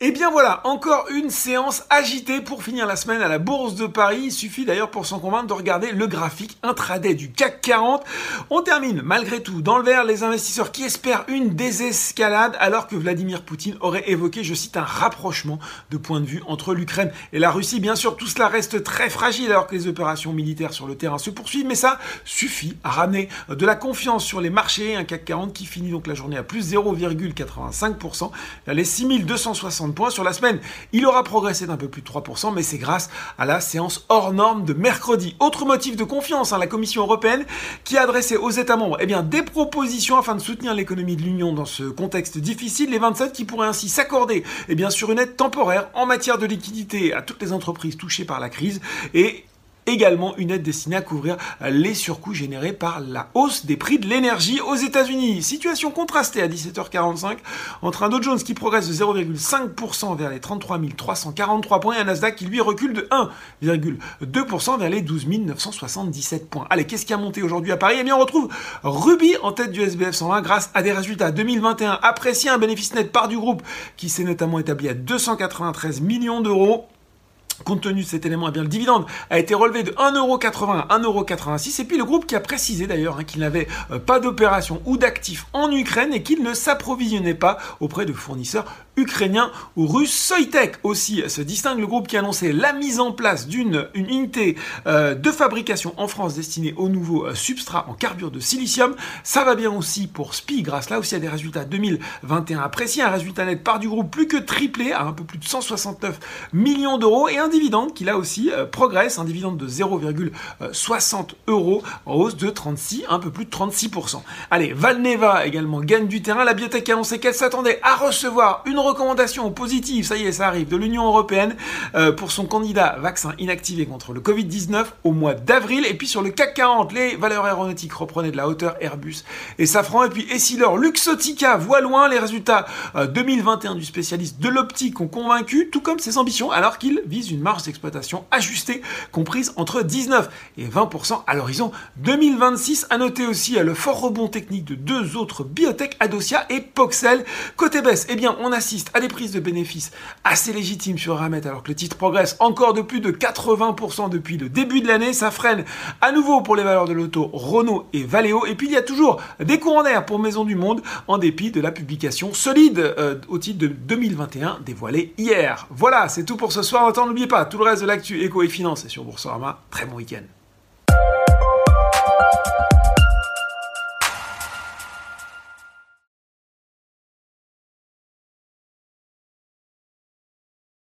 Et eh bien voilà, encore une séance agitée pour finir la semaine à la Bourse de Paris. Il suffit d'ailleurs pour s'en convaincre de regarder le graphique intraday du CAC 40. On termine malgré tout dans le vert les investisseurs qui espèrent une désescalade alors que Vladimir Poutine aurait évoqué, je cite, un rapprochement de point de vue entre l'Ukraine et la Russie. Bien sûr, tout cela reste très fragile alors que les opérations militaires sur le terrain se poursuivent, mais ça suffit à ramener de la confiance sur les marchés. Un CAC 40 qui finit donc la journée à plus 0,85%, les 6260 points sur la semaine. Il aura progressé d'un peu plus de 3%, mais c'est grâce à la séance hors norme de mercredi. Autre motif de confiance, hein, la Commission européenne qui a adressé aux États membres eh des propositions afin de soutenir l'économie de l'Union dans ce contexte difficile. Les 27 qui pourraient ainsi s'accorder eh sur une aide temporaire en matière de liquidité à toutes les entreprises touchées par la crise et également une aide destinée à couvrir les surcoûts générés par la hausse des prix de l'énergie aux États-Unis. Situation contrastée à 17h45 entre un Dow Jones qui progresse de 0,5% vers les 33 343 points et un Nasdaq qui lui recule de 1,2% vers les 12 977 points. Allez, qu'est-ce qui a monté aujourd'hui à Paris? Eh bien, on retrouve Ruby en tête du SBF 120 grâce à des résultats 2021 appréciés, un bénéfice net par du groupe qui s'est notamment établi à 293 millions d'euros. Compte tenu de cet élément, eh bien, le dividende a été relevé de 1,80€ à 1,86€. Et puis le groupe qui a précisé d'ailleurs hein, qu'il n'avait euh, pas d'opération ou d'actifs en Ukraine et qu'il ne s'approvisionnait pas auprès de fournisseurs ukrainiens ou russes. Soitec aussi se distingue, le groupe qui a annoncé la mise en place d'une unité euh, de fabrication en France destinée aux nouveaux euh, substrats en carbure de silicium. Ça va bien aussi pour SPI grâce là aussi à des résultats 2021 appréciés. Un résultat net par du groupe plus que triplé à un peu plus de 169 millions d'euros et un dividende qui là aussi euh, progresse, un dividende de 0,60 euros en hausse de 36, un peu plus de 36%. Allez, Valneva également gagne du terrain. La biotech a annoncé qu'elle s'attendait à recevoir une recommandation positive, ça y est, ça arrive, de l'Union européenne euh, pour son candidat vaccin inactivé contre le Covid-19 au mois d'avril. Et puis sur le CAC 40, les valeurs aéronautiques reprenaient de la hauteur Airbus et Safran. Et puis Essilor, Luxotica voit loin les résultats 2021 euh, du spécialiste de l'optique ont convaincu, tout comme ses ambitions, alors qu'il vise une marge d'exploitation ajustée comprise entre 19 et 20% à l'horizon 2026. À noter aussi le fort rebond technique de deux autres biotech, Adosia et Poxel. Côté baisse, eh bien, on à des prises de bénéfices assez légitimes sur Ramet alors que le titre progresse encore de plus de 80% depuis le début de l'année. Ça freine à nouveau pour les valeurs de l'auto Renault et Valeo. Et puis il y a toujours des courants d'air pour Maison du Monde en dépit de la publication solide euh, au titre de 2021 dévoilée hier. Voilà, c'est tout pour ce soir. Autant n'oubliez pas, tout le reste de l'actu éco et finance est sur Boursorama. Très bon week-end.